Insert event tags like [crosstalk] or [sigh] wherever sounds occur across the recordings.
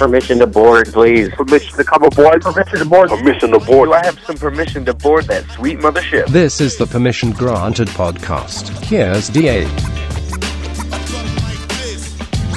Permission to board, please. Permission to come aboard. Permission to board. Permission to board. Do I have some permission to board that sweet mothership? This is the Permission Granted podcast. Here's DA.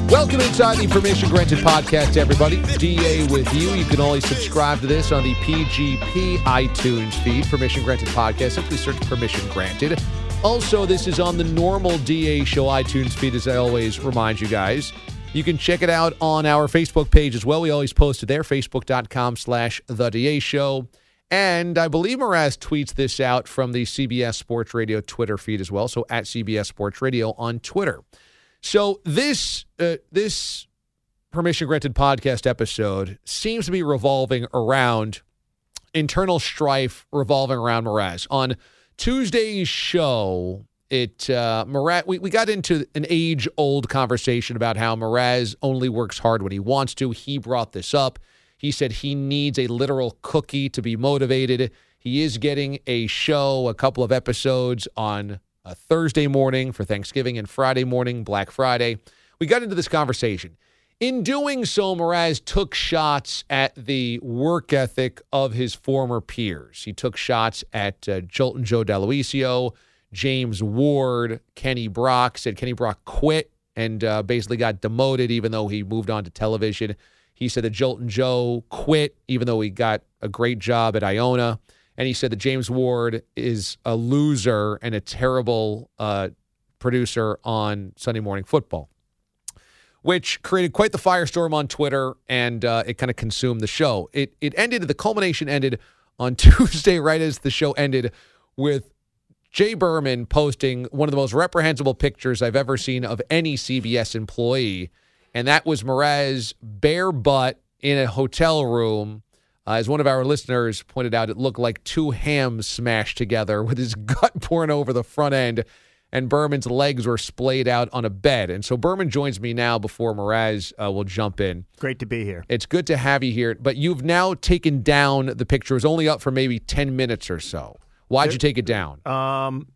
Welcome inside the Permission Granted podcast, everybody. DA with you. You can always subscribe to this on the PGP iTunes feed, Permission Granted podcast. Simply search Permission Granted. Also, this is on the normal DA show iTunes feed, as I always remind you guys. You can check it out on our Facebook page as well. We always post it there, facebook.com slash The DA Show. And I believe Mraz tweets this out from the CBS Sports Radio Twitter feed as well. So at CBS Sports Radio on Twitter. So this uh, this permission granted podcast episode seems to be revolving around internal strife revolving around Mraz. On Tuesday's show, it uh, we, we got into an age old conversation about how Mraz only works hard when he wants to. He brought this up. He said he needs a literal cookie to be motivated. He is getting a show, a couple of episodes on a Thursday morning for Thanksgiving and Friday morning, Black Friday. We got into this conversation. In doing so, Mraz took shots at the work ethic of his former peers. He took shots at uh, Jolton Joe D'Aloisio, James Ward, Kenny Brock, said Kenny Brock quit and uh, basically got demoted even though he moved on to television. He said that Jolton Joe quit even though he got a great job at Iona. And he said that James Ward is a loser and a terrible uh, producer on Sunday Morning Football, which created quite the firestorm on Twitter and uh, it kind of consumed the show. It, it ended, the culmination ended on [laughs] Tuesday, right as the show ended, with Jay Berman posting one of the most reprehensible pictures I've ever seen of any CBS employee. And that was Mraz bare butt in a hotel room. Uh, as one of our listeners pointed out, it looked like two hams smashed together [laughs] with his gut pouring over the front end, and Berman's legs were splayed out on a bed. And so Berman joins me now before Mraz uh, will jump in. Great to be here. It's good to have you here, but you've now taken down the picture. It was only up for maybe 10 minutes or so. Why'd you take it down? Um,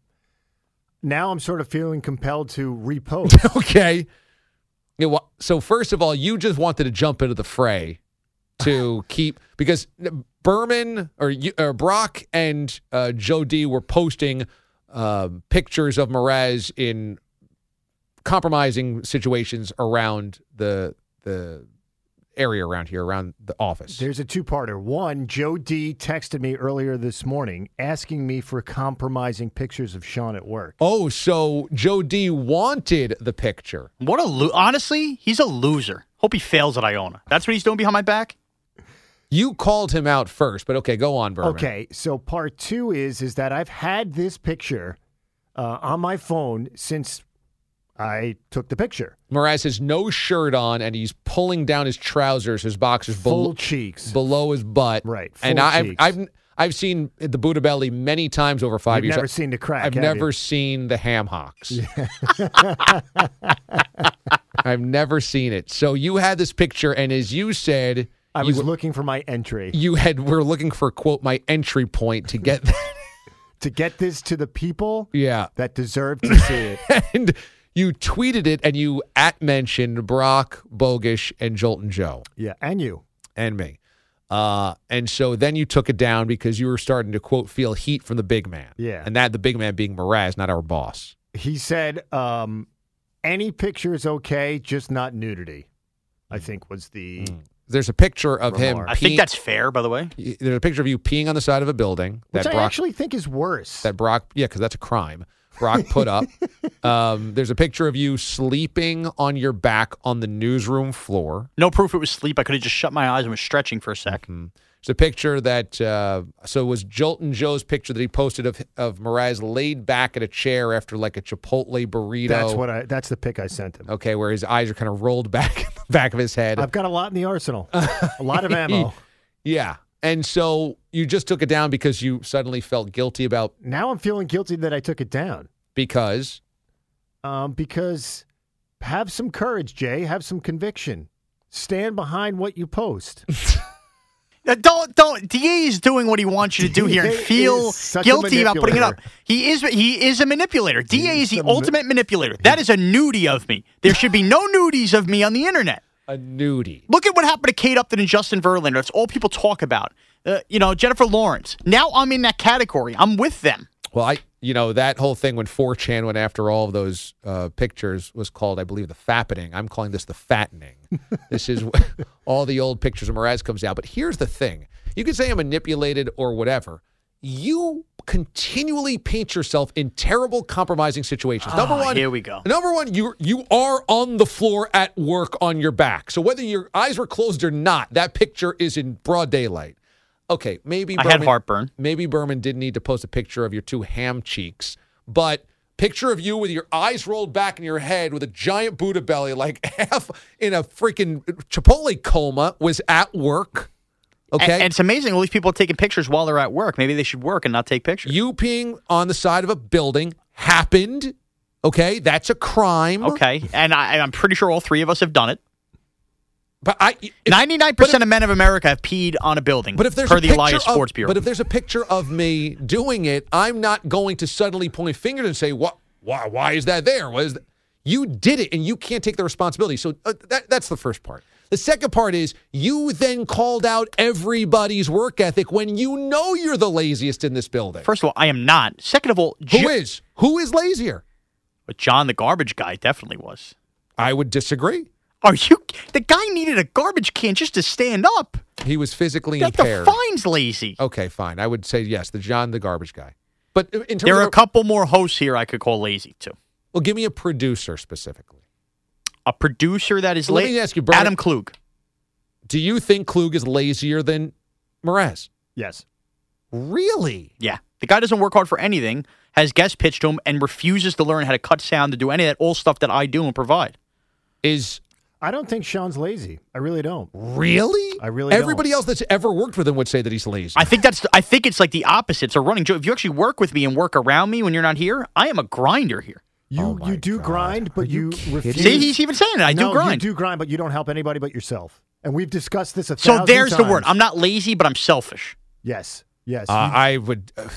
now I'm sort of feeling compelled to repost. [laughs] okay. Yeah, well, so first of all, you just wanted to jump into the fray to [laughs] keep because Berman or, or Brock and uh, Joe D were posting um, pictures of Mraz in compromising situations around the the area around here, around the office. There's a two-parter. One, Joe D texted me earlier this morning asking me for compromising pictures of Sean at work. Oh, so Joe D wanted the picture. What a lo- honestly, he's a loser. Hope he fails at Iona. That's what he's doing behind my back. You called him out first, but okay, go on, Berman. Okay, so part two is is that I've had this picture uh, on my phone since I took the picture. Mraz has no shirt on and he's pulling down his trousers, his boxers Full below, cheeks. below his butt. Right, and full I've. I've I've seen the Buddha belly many times over 5 You've years. never seen the crack, I've never you? seen the ham hocks. [laughs] I've never seen it. So you had this picture, and as you said, I was were- looking for my entry you had we're looking for quote my entry point to get [laughs] to get this to the people yeah. that deserve to [laughs] see it. and you tweeted it and you at mentioned Brock, Bogish, and Jolton Joe Yeah, and you. and me. Uh, and so then you took it down because you were starting to quote feel heat from the big man. Yeah. And that the big man being Mraz, not our boss. He said, um, "Any picture is okay, just not nudity." I think was the there's a picture of him. Remar. I think that's fair, by the way. There's a picture of you peeing on the side of a building Which that I Brock actually think is worse. that Brock, yeah, because that's a crime. Brock put up. um, there's a picture of you sleeping on your back on the newsroom floor. No proof it was sleep. I could have just shut my eyes and was stretching for a sec. Mm-hmm. There's a picture that uh, so it was Jolton Joe's picture that he posted of of Mraz laid back at a chair after like a Chipotle burrito. that's what I. That's the pic I sent him. Okay, where his eyes are kind of rolled back [laughs] in the back of his head. I've got a lot in the arsenal. a lot of [laughs] ammo. yeah, and so you just took it down because you suddenly felt guilty about Now I'm feeling guilty that I took it down. because Um, because have some courage, Jay. Have some conviction. Stand behind what you post. [laughs] Uh, don't don't. Da is doing what he wants you to do here and feel is such a guilty about putting it up. He is he is a manipulator. Da is the a ma- ultimate manipulator. That is a nudie of me. There should be no nudies of me on the internet. A nudie. Look at what happened to Kate Upton and Justin Verlander. That's all people talk about. Uh, you know, Jennifer Lawrence. Now I'm in that category. I'm with them. Well, I you know that whole thing when 4chan went after all of those uh, pictures was called, I believe, the fappening. I'm calling this the fattening. [laughs] this is all the old pictures of Mraz comes out. But here's the thing: you can say I'm manipulated or whatever. You continually paint yourself in terrible, compromising situations. Number Ah, one, here we go. Number one, you you are on the floor at work on your back. So whether your eyes were closed or not, that picture is in broad daylight. Okay, maybe I had heartburn. Maybe Berman didn't need to post a picture of your two ham cheeks, but picture of you with your eyes rolled back in your head with a giant Buddha belly, like [laughs] half in a freaking Chipotle coma, was at work. Okay, And, it's amazing. All these people are taking pictures while they're at work. Maybe they should work and not take pictures. you peeing on the side of a building happened. Okay, that's a crime. okay, and I, and I'm pretty sure all three of us have done it. but I Ninety-nine percent of men of America have peed on a building. But if there's per a the picture Elias of, Sports Bureau, but if there's a picture of me doing it, I'm not going to suddenly point fingers and say, "What? Why? Why is that there? Was that? you did it, and you can't take the responsibility." So uh, that, that's the first part. The second part is you then called out everybody's work ethic when you know you're the laziest in this building. first of all, I am not. Second of all, Who Jo- is? Who is lazier? But John, the garbage guy, definitely was. I would disagree. Are you? The guy needed a garbage can just to stand up. He was physically That impaired. defines lazy. Okay, fine. I would say yes, the John the garbage guy. But in terms There of are a couple more hosts here I could call lazy too. well, give me a producer specifically. A producer that is Let lazy. me ask you, Brian- Adam Klug. Do you think Klug is lazier than Mraz? Yes. Really? Yeah, the guy doesn't work hard for anything. Has guest pitched to him and refuses to learn how to cut sound to do any of that old stuff that I do and provide. Is I don't think Sean's lazy. I really don't. really? I really Everybody don't. else that's ever worked with him would say that he's lazy. I think that's. I think it's like the opposite. It's a running joke. If you actually work with me and work around me when you're not here, I am a grinder here. You Oh you do God. grind, Are but you you, refuse. See, he's even saying it. I no, do grind. You do grind, but you don't help anybody but yourself. And we've discussed this a so thousand there's the word. I'm not lazy, but I'm selfish. Yes. Yes. Uh, you- I would. Uh,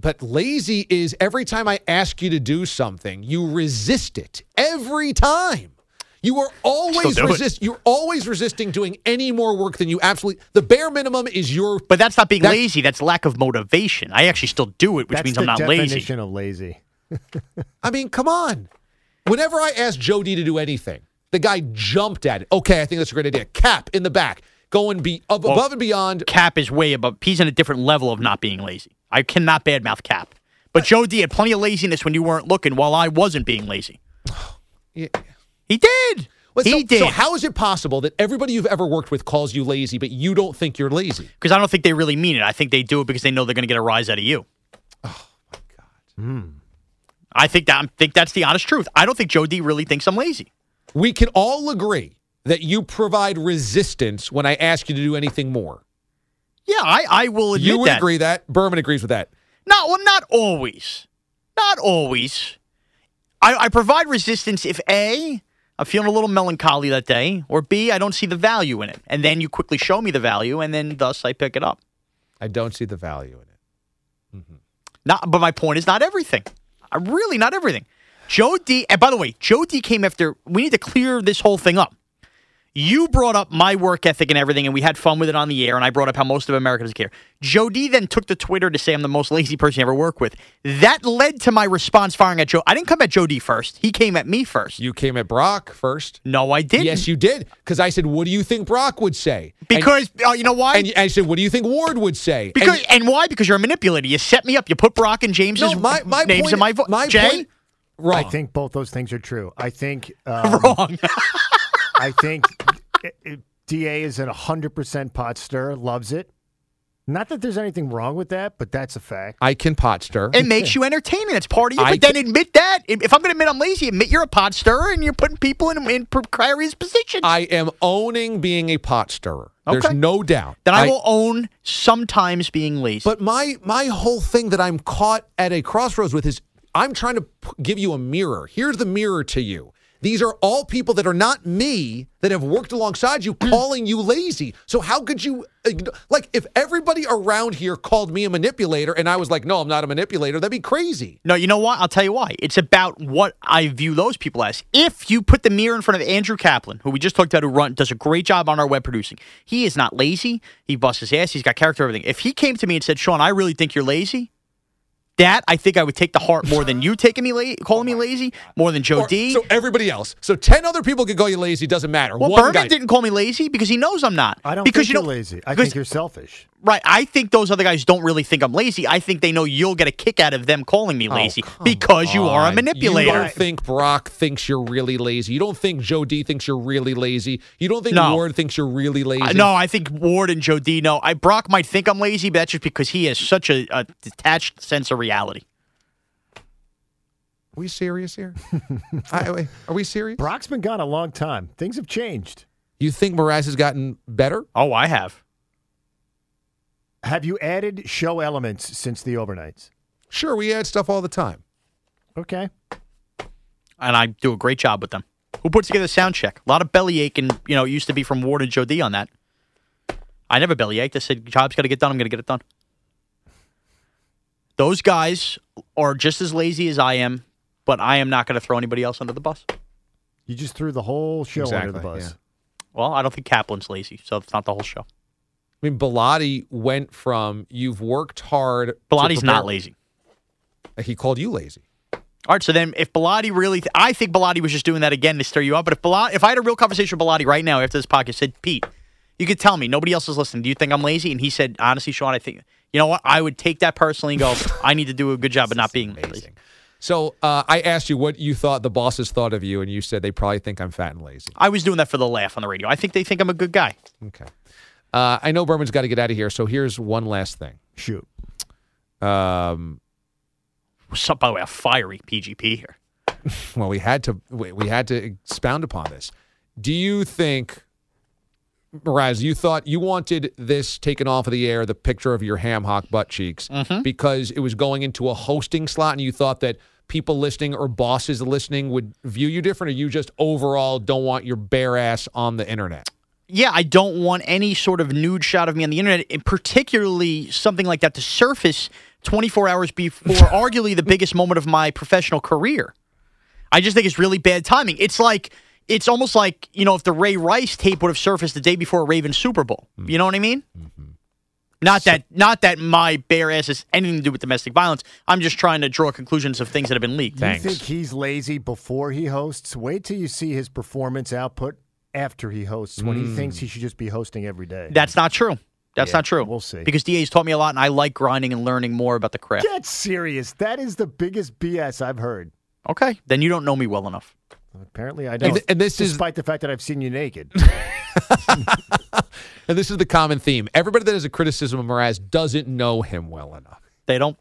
but lazy is every time I ask you to do something, you resist it every time. You are always do it. resist. You're always resisting doing any more work than you absolutely. The bare minimum is your. But that's not being That- lazy. That's lack of motivation. I actually still do it, which means I'm not lazy. definition of lazy. I mean, come on. Whenever I asked Jody to do anything, the guy jumped at it. Okay, I think that's a great idea. Cap in the back, going be ab- Well, above and beyond. Cap is way above. He's in a different level of not being lazy. I cannot badmouth Cap. But Joe D had plenty of laziness when you weren't looking while I wasn't being lazy. [sighs] Yeah. He did. Well, he so, did. So how is it possible that everybody you've ever worked with calls you lazy, but you don't think you're lazy? Because I don't think they really mean it. I think they do it because they know they're going to get a rise out of you. Oh my god. Hmm. I think that I think that's the honest truth. I don't think Joe D really thinks I'm lazy. We can all agree that you provide resistance when I ask you to do anything more. Yeah, I, I will admit that You would that. agree that Berman agrees with that. Not well, not always. Not always. I, I provide resistance if A, I'm feeling a little melancholy that day, or B, I don't see the value in it. And then you quickly show me the value, and then thus I pick it up. I don't see the value in it. Mm-hmm. Not, but my point is not everything. Uh, Really, not everything. Joe D. And by the way, Joe D. came after. We need to clear this whole thing up. You brought up my work ethic and everything, and we had fun with it on the air. And I brought up how most of America doesn't care. Joe D then took to Twitter to say I'm the most lazy person you ever worked with. That led to my response firing at Joe. I didn't come at Joe D first. He came at me first. You came at Brock first. no, I didn't. Yes, you did. Because I said, "What do you think Brock would say?" And- because oh, you know why? and, I said, "What do you think Ward would say?" And- because and, why? Because you're a manipulator. You set me up. You put Brock and James's no, my my names point, in my voice. my Jay, point, wrong. I think both those things are true. I think [laughs] um, wrong. I think it, it, Da is a hundred percent pot stir, loves it. Not that there's anything wrong with that, but that's a fact. I can pot stir. It makes you entertaining. It's part of you. I But then admit that. If I'm going to admit I'm lazy, admit you're a pot stirrer and you're putting people in, in precarious positions. I am owning being a pot stirrer. There's no doubt. then I, will own sometimes being lazy. But my my whole thing that I'm caught at a crossroads with is I'm trying to p- give you a mirror. Here's the mirror to you. These are all people that are not me that have worked alongside you mm. calling you lazy. So how could you like if everybody around here called me a manipulator and I was like, "No, I'm not a manipulator." That'd be crazy. no, you know what? I'll tell you why. It's about what I view those people as. If you put the mirror in front of Andrew Kaplan, who we just talked about, who run, does a great job on our web producing, he is not lazy. He busts his ass. He's got character, everything. If he came to me and said, Sean, I really think you're lazy, that I think I would take the heart more than you taking me la- calling me lazy, more than Joe Or- D. So everybody else. So 10 other people could call you lazy, doesn't matter. well, One Berman guy- didn't call me lazy because he knows I'm not. I don't because think you you're lazy. I because- think you're selfish. Right. I think those other guys don't really think I'm lazy. I think they know you'll get a kick out of them calling me Oh, lazy come because you are a manipulator. You don't think Brock thinks you're really lazy. You don't think Joe D thinks you're really lazy. You don't think No. Ward thinks you're really uh, lazy. I- no, I think Ward and Joe D. No, I Brock might think I'm lazy, but that's just because he has such a, a detached sense of reality. Are we serious here? [laughs] I- are we serious? Brock's been gone a long time. Things have changed. You think Mraz has gotten better? Oh, I have. Have you added show elements since the overnights? Sure, we add stuff all the time. Okay. and I do a great job with them. Who puts together the sound check? A lot of bellyache, and you know, it used to be from Ward and Joe D on that. I never bellyached. I said, "Job's got to get done. I'm going to get it done." Those guys are just as lazy as I am, but I am not going to throw anybody else under the bus. You just threw the whole show under the bus. yeah. Well, I don't think Kaplan's lazy, so it's not the whole show. I mean, Bilotti went from you've worked hard. to Bilotti's not lazy. Uh, he called you lazy. All right, so then if Bilotti really, th- I think Bilotti was just doing that again to stir you up. But if Bilotti, if I had a real conversation with Bilotti right now after this podcast, said Pete, you could tell me nobody else is listening. Do you think I'm lazy? And he said, honestly, Sean, I think you know what? I would take that personally and go, [laughs] I need to do a good job of not being lazy. Amazing. So uh, I asked you what you thought the bosses thought of you, and you said they probably think I'm fat and lazy. I was doing that for the laugh on the radio. I think they think I'm a good guy. Okay. Uh, I know Berman's got to get out of here, so here's one last thing. Shoot. Um, So, by the way, a fiery PGP here. [laughs] well, we had to we, we had to expound upon this. Do you think, Mraz, you thought you wanted this taken off of the air, the picture of your ham hock butt cheeks, mm-hmm. because it was going into a hosting slot, and you thought that people listening or bosses listening would view you different, or you just overall don't want your bare ass on the internet? yeah, I don't want any sort of nude shot of me on the internet, and particularly something like that to surface 24 hours before [laughs] arguably the biggest moment of my professional career. I just think it's really bad timing. It's like it's almost like you know if the Ray Rice tape would have surfaced the day before a Ravens Super Bowl. You mm-hmm. know what I mean? Mm-hmm. Not that not that my bare ass has anything to do with domestic violence. I'm just trying to draw conclusions of things that have been leaked. Thanks. You think he's lazy before he hosts? Wait till you see his performance output after he hosts when he mm. thinks he should just be hosting every day. That's not true. That's Yeah, not true. we'll see. Because DA's taught me a lot, and I like grinding and learning more about the craft. Get serious. That is the biggest BS I've heard. Okay, then you don't know me well enough. Apparently, I don't. th- and this is- despite the fact that I've seen you naked. [laughs] And this is the common theme. Everybody that has a criticism of Mraz doesn't know him well enough. They don't.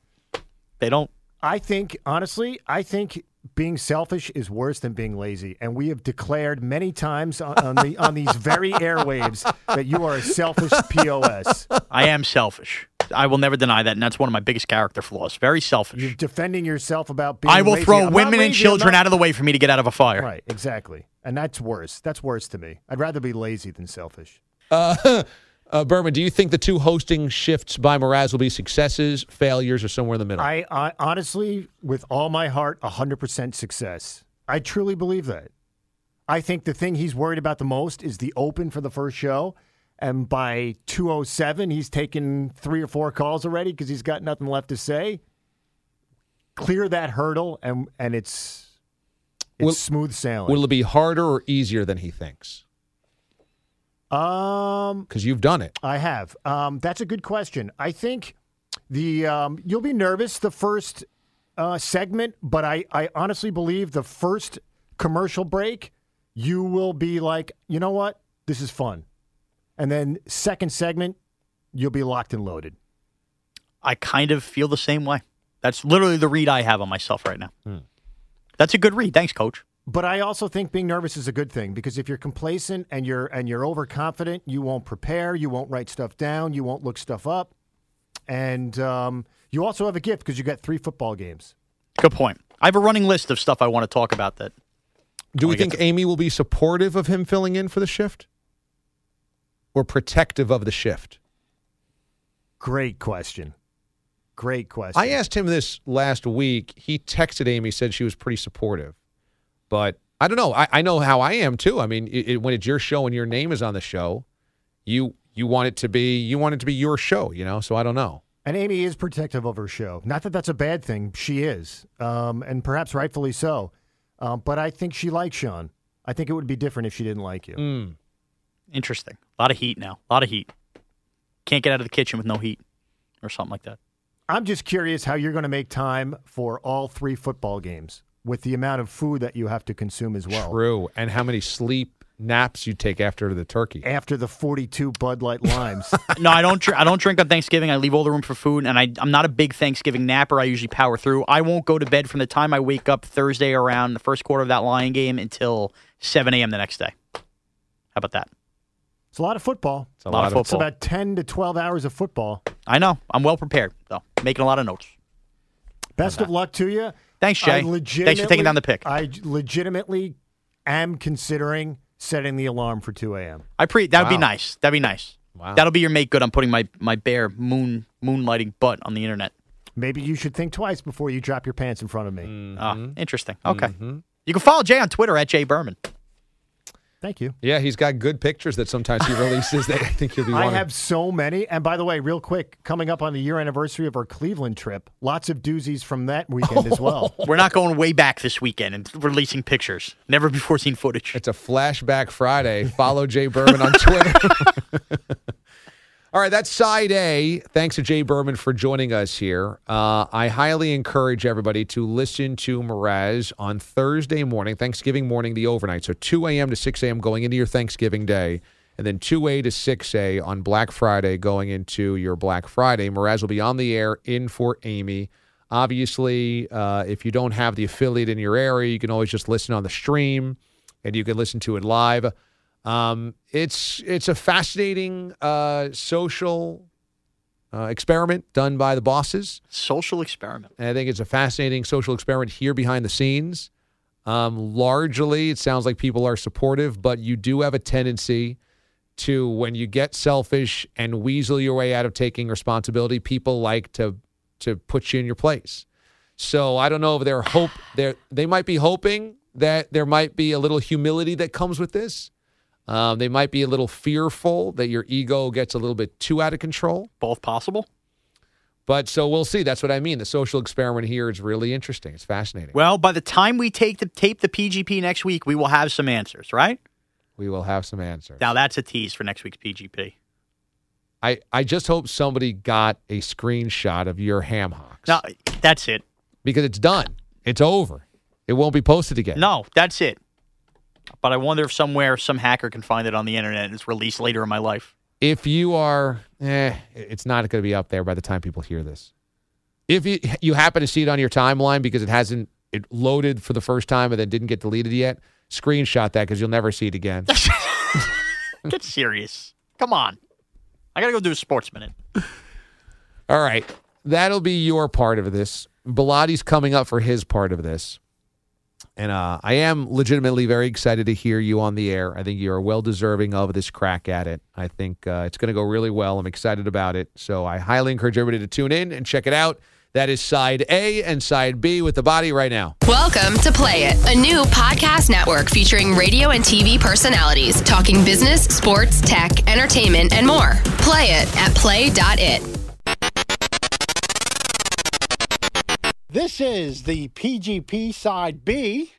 They don't. I think, honestly, I think being selfish is worse than being lazy, and we have declared many times on, on the on these very airwaves that you are a selfish pos. [laughs] I am selfish. I will never deny that, and that's one of my biggest character flaws. Very selfish. You're defending yourself about being. I will lazy. throw I'm women and children out of the way for me to get out of a fire. Right, exactly, and that's worse. That's worse to me. I'd rather be lazy than selfish. Uh, [laughs] uh, Berman, do you think the two hosting shifts by Mraz will be successes, failures, or somewhere in the middle? I, I honestly, with all my heart, 100% success. I truly believe that. I think the thing he's worried about the most is the open for the first show. And by 207, he's taken three or four calls already because he's got nothing left to say. Clear that hurdle, and and it's it's Will- smooth sailing. Will it be harder or easier than he thinks? um, Because you've done it. I have. Um, that's a good question. I think the um, you'll be nervous the first uh, segment, but I, I honestly believe the first commercial break, you will be like, you know what, this is fun, and then second segment, you'll be locked and loaded. I kind of feel the same way. That's literally the read I have on myself right now. That's a good read. Thanks, coach. But I also think being nervous is a good thing because if you're complacent and you're and you're overconfident, you won't prepare, you won't write stuff down, you won't look stuff up, and um, you also have a gift because you got three football games. Good point. I have a running list of stuff I want to talk about that. Do we we get think Amy will be supportive of him filling in for the shift? Or protective of the shift? Great question. Great question. I asked him this last week. He texted Amy, said she was pretty supportive. But I don't know. I, I know how I am too. I mean, it, it- when it's your show and your name is on the show, you you want it to be you want it to be your show, you know. So I don't know. And Amy is protective of her show. Not that that's a bad thing. She is, um, and perhaps rightfully so. Um, but I think she likes Sean. I think it would be different if she didn't like you. Mm. Interesting. A lot of heat now. A lot of heat. Can't get out of the kitchen with no heat or something like that. I'm just curious how you're going to make time for all three football games with the amount of food that you have to consume as well. True. And how many sleep naps you take after the turkey? After the 42 Bud Light Limes. [laughs] no, I don't. Dr- I don't drink on Thanksgiving. I leave all the room for food, and I, I'm not a big Thanksgiving napper. I usually power through. I won't go to bed from the time I wake up Thursday around the first quarter of that Lion game until 7 a.m. the next day. How about that? It's a lot of football. It's a lot of football. It's about 10 to 12 hours of football. I know. I'm well prepared though. Making a lot of notes. Best of luck to you. Thanks, Jay. Thanks for taking down the pick. I legitimately am considering setting the alarm for 2 a.m. I pre. That would be nice. That'd be nice. Wow. That'll be your make good. I'm putting my my bare moon moonlighting butt on the internet. Maybe you should think twice before you drop your pants in front of me. Mm-hmm. interesting. Okay. You can follow Jay on Twitter at Jay Berman. Thank you. Yeah, he's got good pictures that sometimes he releases that I [laughs] think you'll be I have so many. And by the way, real quick, coming up on the year anniversary of our Cleveland trip, lots of doozies from that weekend as well. [laughs] We're not going way back this weekend and releasing pictures. Never before seen footage. It's a flashback Friday. Follow Jay Berman on Twitter. [laughs] All right, that's side A. Thanks to Jay Berman for joining us here. Uh, I highly encourage everybody to listen to Mraz on Thursday morning, Thanksgiving morning, the overnight. So 2 a.m. to 6 a.m. going into your Thanksgiving day, and then 2A to 6A on Black Friday going into your Black Friday. Mraz will be on the air in for Amy. Obviously, uh, if you don't have the affiliate in your area, you can always just listen on the stream and you can listen to it live. Um, it's it's a fascinating uh, social uh, experiment done by the bosses. Social experiment. And I think it's a fascinating social experiment here behind the scenes. Um, largely, it sounds like people are supportive, but you do have a tendency to, when you get selfish and weasel your way out of taking responsibility, people like to to put you in your place. So I don't know if they're hope they they might be hoping that there might be a little humility that comes with this. Um, they might be a little fearful that your ego gets a little bit too out of control. Both possible. But so we'll see. That's what I mean. The social experiment here is really interesting. It's fascinating. Well, by the time we take the tape the PGP next week, we will have some answers, right? We will have some answers. Now that's a tease for next week's PGP. I, I just hope somebody got a screenshot of your ham hocks. No, that's it. Because it's done. It's over. It won't be posted again. No, that's it. But I wonder if somewhere some hacker can find it on the internet and it's released later in my life. If you are, eh, it's not going to be up there by the time people hear this. If you, you happen to see it on your timeline because it hasn't it loaded for the first time and then didn't get deleted yet, screenshot that because you'll never see it again. [laughs] Get serious. Come on. I got to go do a sports minute. All right. That'll be your part of this. Bellotti's coming up for his part of this. And uh, I am legitimately very excited to hear you on the air. I think you are well deserving of this crack at it. I think uh, it's going to go really well. I'm excited about it. So I highly encourage everybody to tune in and check it out. That is side A and side B with the body right now. Welcome to Play It, a new podcast network featuring radio and TV personalities talking business, sports, tech, entertainment, and more. Play it at play.it. This is the PGP side B.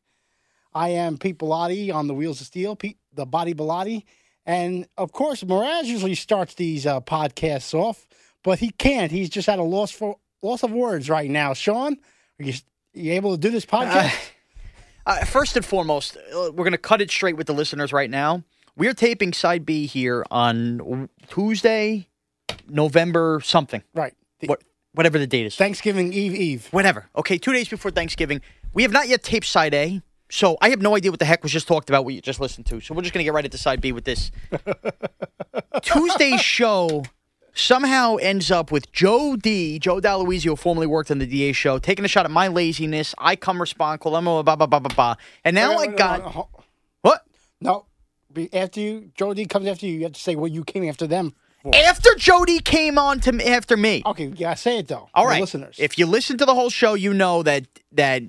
I am Pete Bellotti on the Wheels of Steel, Pete, the Body Bellotti. And of course, Mraz usually starts these uh, podcasts off, but he can't. He's just at a loss for loss of words right now. Sean, are you, you able to do this podcast? [laughs] Uh, first and foremost, uh, we're going to cut it straight with the listeners right now. We're taping side B here on Tuesday, November something. right. The- What, whatever the date is. Thanksgiving Eve Eve. Whatever. Okay, two days before Thanksgiving. We have not yet taped side A, so I have no idea what the heck was just talked about. What you just listened to. So we're just going to get right into side B with this. [laughs] Tuesday's show somehow ends up with Joe D, Joe D'Aloisio, formerly worked on the DA show, taking a shot at my laziness. I come respond, Colemo, blah blah blah blah blah. And now I Wait, wait, got wait, what? No. After you, Joe D comes after you, you have to say what you came after them. After Jody came on to me, after me. Okay, gotta say it though. All right. listeners. If you listen to the whole show, you know that that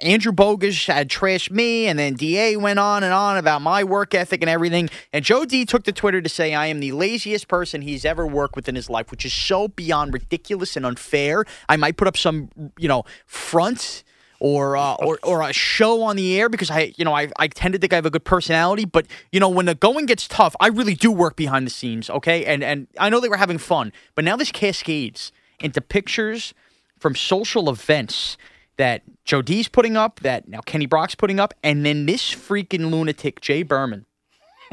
Andrew Bogus had trashed me, and then Da went on and on about my work ethic and everything. And Joe D took to Twitter to say I am the laziest person he's ever worked with in his life, which is so beyond ridiculous and unfair. I might put up some, you know, front. Or, uh, or or a show on the air because I you know I, I tend to think I have a good personality but you know when the going gets tough I really do work behind the scenes okay? And and I know they were having fun but now this cascades into pictures from social events that Joe D's putting up, that now Kenny Brock's putting up, and then this freaking lunatic, Jay Berman,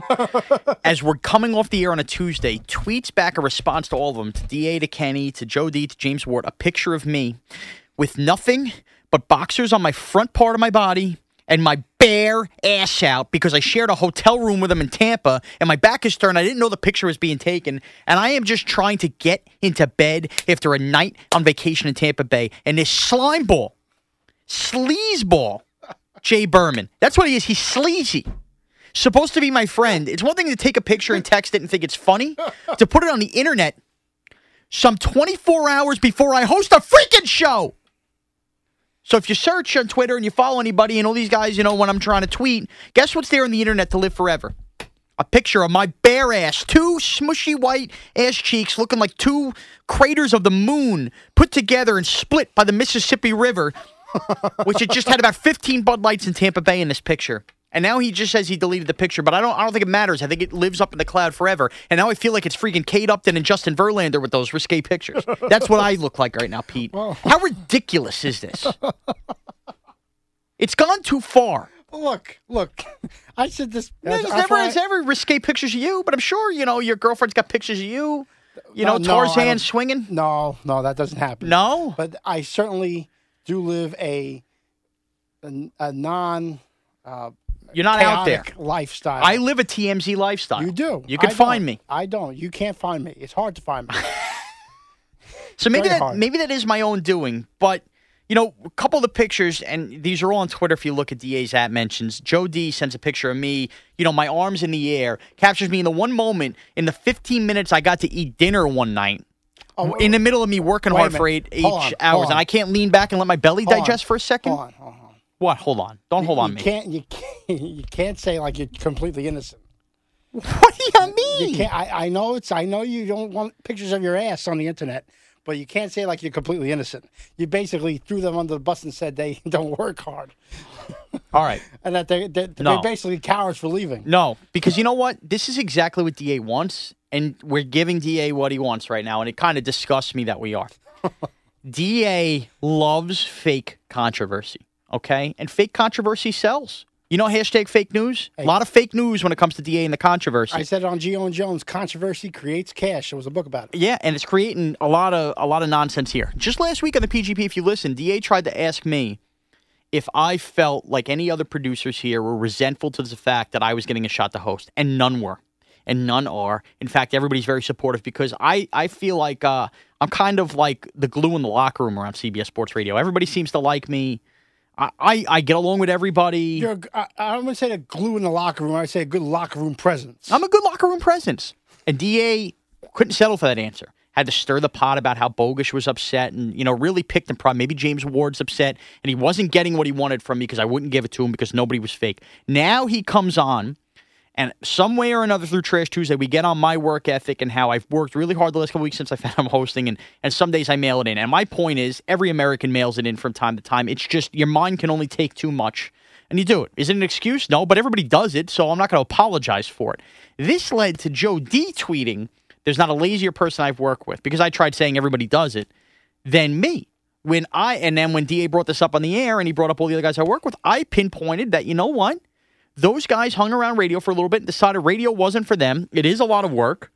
[laughs] as we're coming off the air on a Tuesday, tweets back a response to all of them, to DA, to Kenny, to Joe D, to James Ward, a picture of me with nothing but boxers on my front part of my body and my bare ass out because I shared a hotel room with him in Tampa and my back is turned. I didn't know the picture was being taken. And I am just trying to get into bed after a night on vacation in Tampa Bay. And this slime ball, sleazeball, Jay Berman. That's what he is. He's sleazy. Supposed to be my friend. It's one thing to take a picture and text it and think it's funny. to put it on the internet some 24 hours before I host a freaking show. So if you search on Twitter and you follow anybody and all these guys, you know, when I'm trying to tweet, guess what's there on the internet to live forever? A picture of my bare ass, two smushy white ass cheeks looking like two craters of the moon put together and split by the Mississippi River, which had just had about 15 Bud Lights in Tampa Bay in this picture. And now he just says he deleted the picture, but I don't I don't think it matters. I think it lives up in the cloud forever. And now I feel like it's freaking Kate Upton and Justin Verlander with those risque pictures. That's what I look like right now, Pete. How ridiculous is this? It's gone too far. look, look. I said this. There's that's never, there's never risque pictures of you, but I'm sure you know your girlfriend's got pictures of you. You No, know, no, Tarzan don't- swinging. No, no, that doesn't happen. No, but I certainly do live a a, a non uh, you're not out there. lifestyle. I live a TMZ lifestyle. You do. You can I find me. I don't. You can't find me. It's hard to find me. [laughs] So maybe Very that hard. maybe that is my own doing, but you know, a couple of the pictures, and these are all on Twitter. If you look at DA's at mentions, Joe D sends a picture of me. You know, my arms in the air, captures me in the one moment in the 15 minutes I got to eat dinner one night. Oh, in the middle of me working hard for eight, eight on, hours, and. I can't lean back and let my belly Hold on. digest for a second. Hold on, hold on. What? Hold on. Don't hold you, on you me. Can't you can't [laughs] you can't say like you're completely innocent. What do you mean? You can't. I, I know it's. I know you don't want pictures of your ass on the internet, but you can't say like you're completely innocent. You basically threw them under the bus and said they [laughs] don't work hard, [laughs] All right. and that they they No. they're basically cowards for leaving. No, because you know what? This is exactly what DA wants, and we're giving DA what he wants right now, and it kind of disgusts me that we are. DA loves fake controversy, okay? And fake controversy sells. You know, hashtag fake news? A lot of fake news when it comes to DA and the controversy. I said it on Gio and Jones. Controversy creates cash. There was a book about it. Yeah, and it's creating a lot of a lot of nonsense here. Just last week on the PGP, if you listen, Da tried to ask me if I felt like any other producers here were resentful to the fact that I was getting a shot to host, and none were, and none are. In fact, everybody's very supportive because I I feel like uh, I'm kind of like the glue in the locker room around CBS Sports Radio. Everybody seems to like me. I, I, I get along with everybody. You're, a- I, I don't want to say the glue in the locker room. I say a good locker room presence. I'm a good locker room presence. And DA couldn't settle for that answer. had to stir the pot about how Bogus was upset and, you know, really picked and prod. Maybe James Ward's upset and he wasn't getting what he wanted from me because I wouldn't give it to him because nobody was fake. Now he comes on and some way or another through Trash Tuesday, we get on my work ethic and how I've worked really hard the last couple weeks since I found I'm hosting, and, and some days I mail it in. And my point is, every American mails it in from time to time. It's just your mind can only take too much, and you do it. Is it an excuse? No, but everybody does it, so I'm not going to apologize for it. This led to Joe D tweeting, "There's not a lazier person I've worked with," because I tried saying everybody does it, than me. When I and then when Da brought this up on the air and he brought up all the other guys I work with, I pinpointed that you know what those guys hung around radio for a little bit and decided radio wasn't for them. It is a lot of work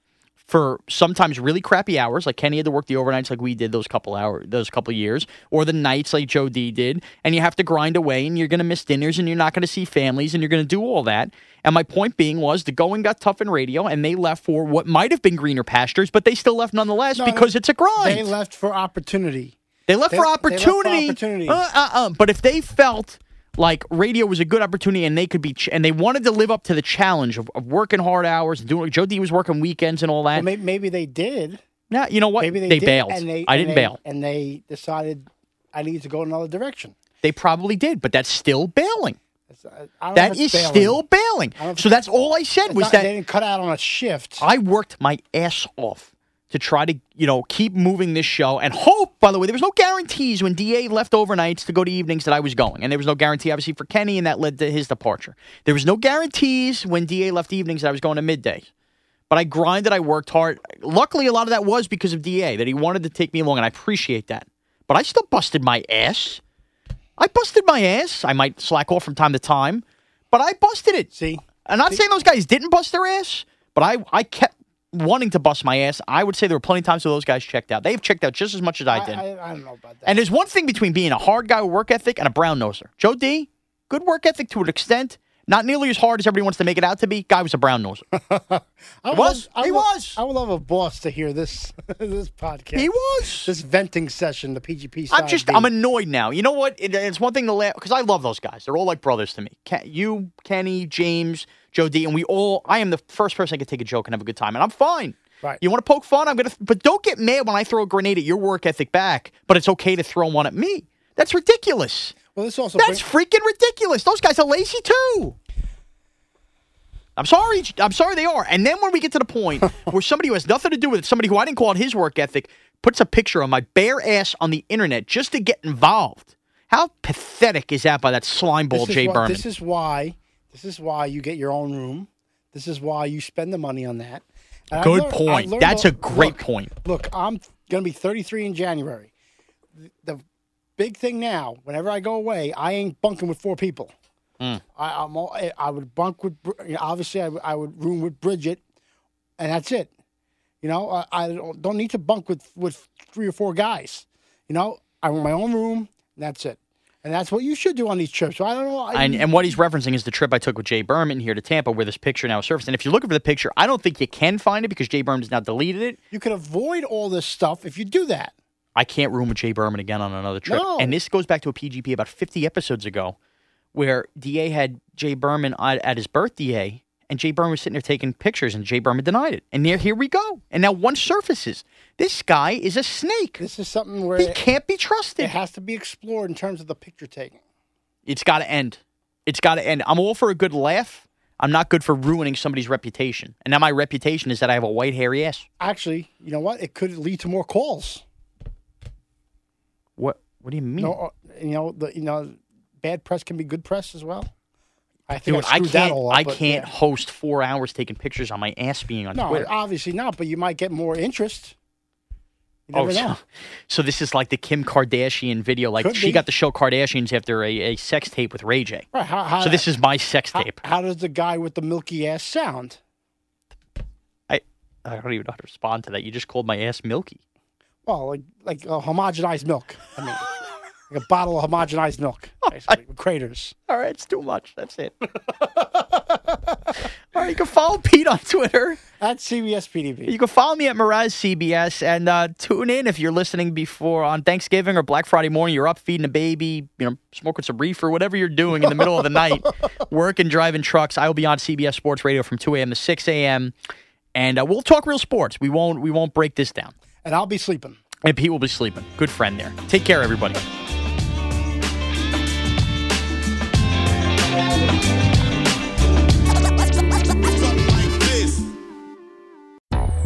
for sometimes really crappy hours, like Kenny had to work the overnights like we did those couple hours, those couple years, or the nights like Joe D did, and you have to grind away and you're going to miss dinners and you're not going to see families and you're going to do all that. And my point being was the going got tough in radio and they left for what might have been greener pastures, but they still left nonetheless No, because it's a grind. They left for opportunity. They left They- for they left for opportunity. opportunity. Uh, uh, uh, but if they felt like radio was a good opportunity and they could be, ch- and they wanted to live up to the challenge of, of working hard hours and doing, Joe D was working weekends and all that. Well, maybe, maybe they did. yeah, you know what? Maybe they, they did, bailed. And they, I and didn't they- bail. And they decided I need to go another direction. They probably did, but that's still bailing. It's- uh, I don't know That is bailing. still bailing. So that's all I said was not- that they didn't cut out on a shift. I worked my ass off to try to, you know, keep moving this show and hope, by the way, there was no guarantees when DA left overnights to go to evenings that I was going. And there was no guarantee, obviously, for Kenny, and that led to his departure. There was no guarantees when DA left evenings that I was going to midday. But I grinded, I worked hard. Luckily, a lot of that was because of DA, that he wanted to take me along, and I appreciate that. But I still busted my ass. I busted my ass. I might slack off from time to time, but I busted it. See? I'm not saying those guys didn't bust their ass, but I, I kept wanting to bust my ass. I would say there were plenty of times where those guys checked out. They've checked out just as much as I did. I, I don't know about that. and there's one thing between being a hard guy with work ethic and a brown noser. Joe D, good work ethic to an extent. Not nearly as hard as everybody wants to make it out to be. Guy was a brown noser. I would was. love- I He would- was. I would love a boss to hear this [laughs] this podcast. he was. This venting session, the PGP I'm just. I'm annoyed now. You know what? It, it's one thing to laugh because I love those guys. They're all like brothers to me. Ken, you, Kenny, James, Joe D, and we all. I am the first person I could take a joke and have a good time, and I'm fine. Right. You want to poke fun? I'm gonna. But don't get mad when I throw a grenade at your work ethic back. But it's okay to throw one at me. That's ridiculous. well, this also That's bring- freaking ridiculous. Those guys are lazy too. I'm sorry. I'm sorry they are. And then when we get to the point [laughs] where somebody who has nothing to do with it, somebody who I didn't call out his work ethic, puts a picture of my bare ass on the internet just to get involved. How pathetic is that by that slime ball Jay why- Berman? This is why. This is why you get your own room. This is why you spend the money on that. And Good learned- point. That's a look- great point. Look, I'm going to be 33 in January. The big thing now, whenever I go away, I ain't bunking with four people. Hmm. I, I'm all, I- I would bunk with, you know, obviously, I, would- I would room with Bridget, and that's it. You know, I, I don't don't need to bunk with, with three or four guys. You know, I want my own room, and that's it. And that's what you should do on these trips. I don't know. I, And, and what he's referencing is the trip I took with Jay Berman here to Tampa, where this picture now surfaced. And if you're looking for the picture, I don't think you can find it because Jay Berman's now deleted it. you can avoid all this stuff if you do that. I can't room with Jay Berman again on another trip. No. And this goes back to a PGP about 50 episodes ago where DA had Jay Berman at, at his birthday and Jay Berman was sitting there taking pictures and Jay Berman denied it. And there, here we go. And now one surfaces. This guy is a snake. This is something where He it, can't be trusted. it has to be explored in terms of the picture taking. It's got to end. It's got to end. I'm all for a good laugh. I'm not good for ruining somebody's reputation. And now my reputation is that I have a white hairy ass. Actually, you know what? It could lead to more calls. What What do you mean? No, uh, you know the you know bad press can be good press as well. I think Dude, I, I can't. up, I can't yeah. host four hours taking pictures on my ass being on No, Twitter. obviously not. But you might get more interest. Oh, so, [laughs] so this is like the Kim Kardashian video. Like Could she be. got the show Kardashians after a, a sex tape with Ray J. Right, how, how, So this is my sex how, tape. how does the guy with the milky ass sound? I I don't even know how to respond to that. You just called my ass milky. Well, like like uh, homogenized milk. I mean, [laughs] like a bottle of homogenized milk, [laughs] basically, with craters. All right, it's too much. That's it. [laughs] All right, you can follow Pete on Twitter. At CBS PDB. You can follow me at Mraz CBS and uh, tune in if you're listening before on Thanksgiving or Black Friday morning. You're up feeding a baby, you know, smoking some reefer, or whatever you're doing in the middle of the night, [laughs] working, driving trucks. I will be on CBS Sports Radio from 2 a.m. to 6 a.m. and uh, we'll talk real sports. We won't we won't break this down. And I'll be sleeping. And Pete will be sleeping. Good friend there. Take care, everybody.